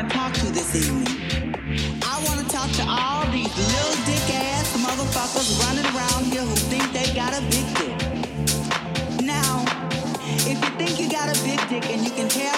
want to talk to this evening. I want to talk to all these little dick ass motherfuckers running around here who think they got a big dick. Now, if you think you got a big dick and you can tell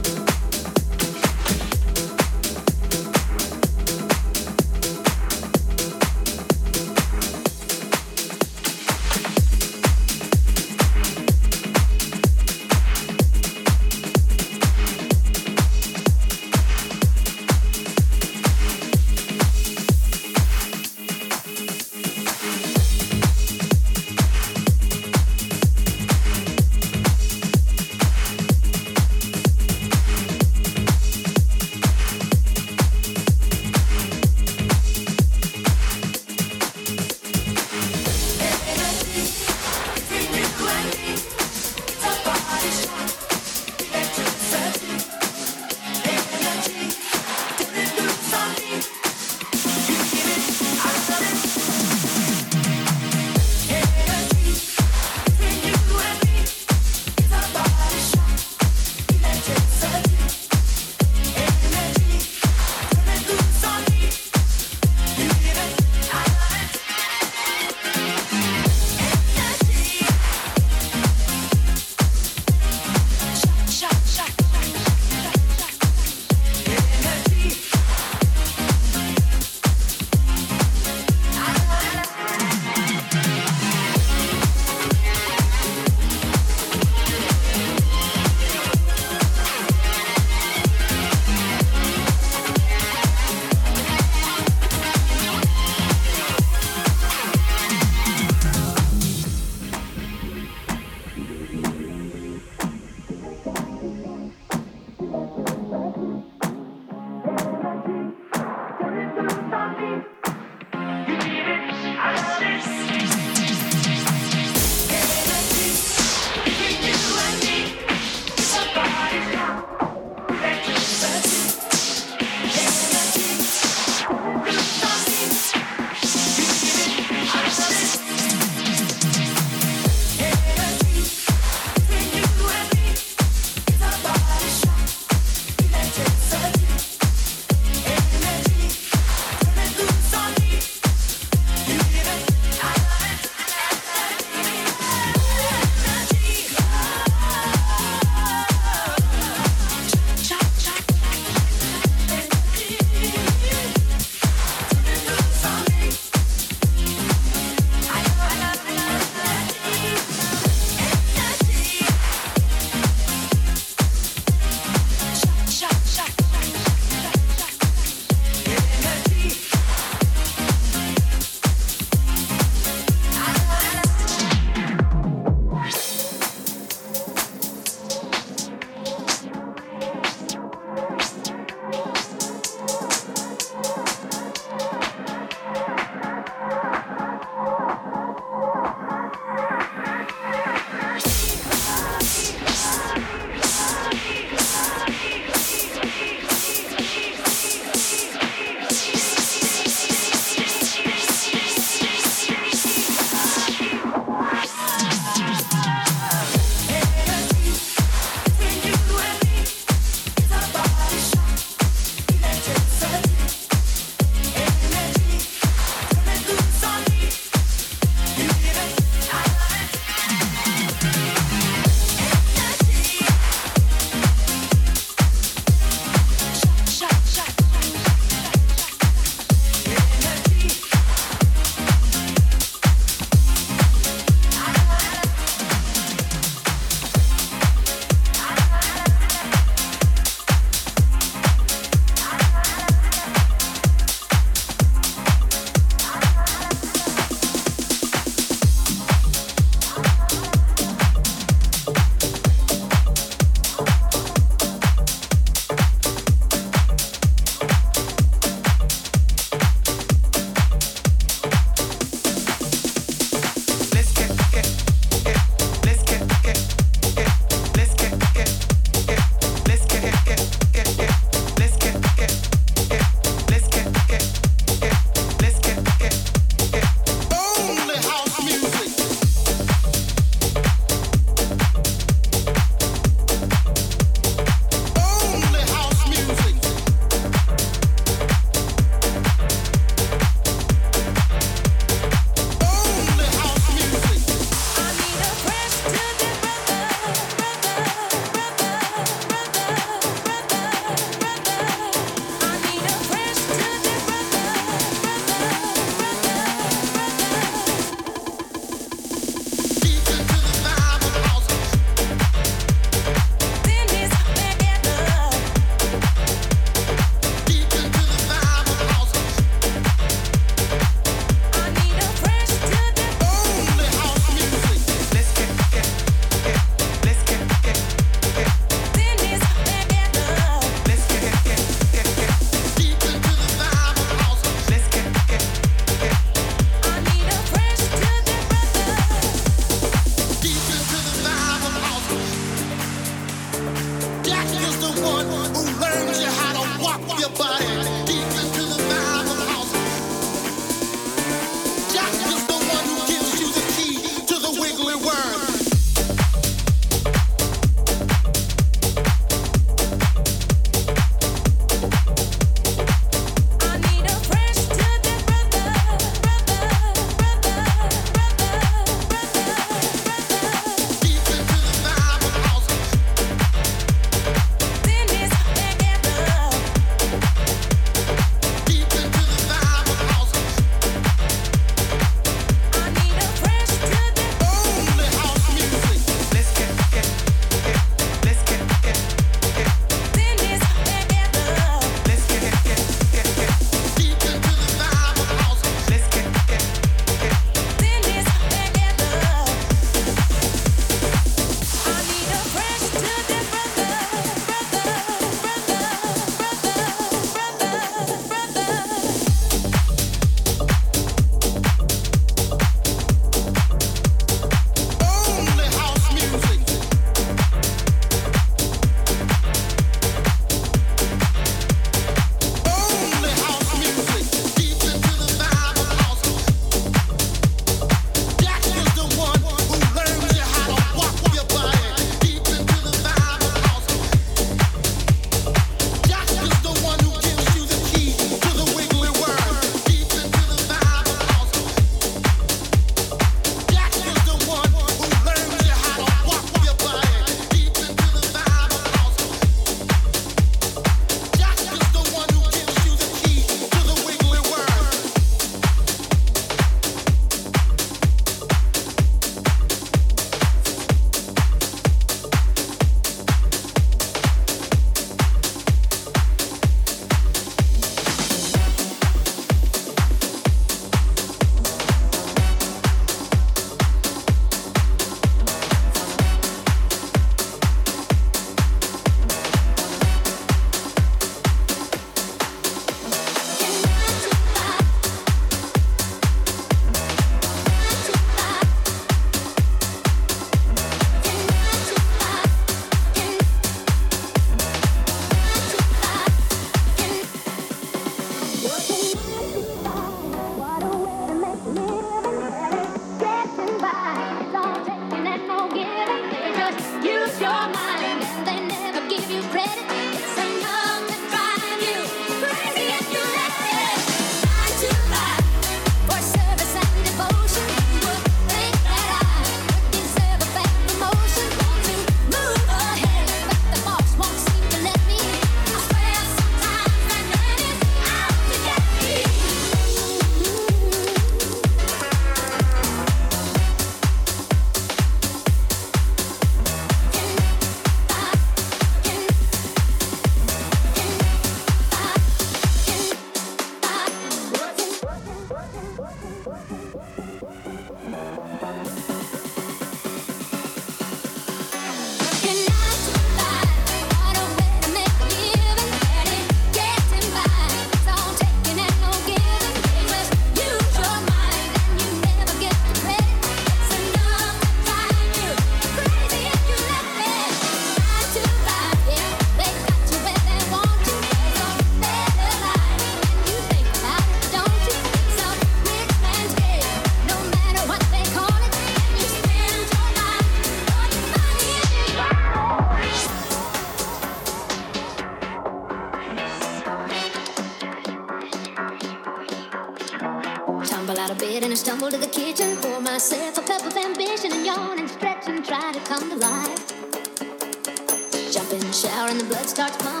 shower and the blood starts pumping.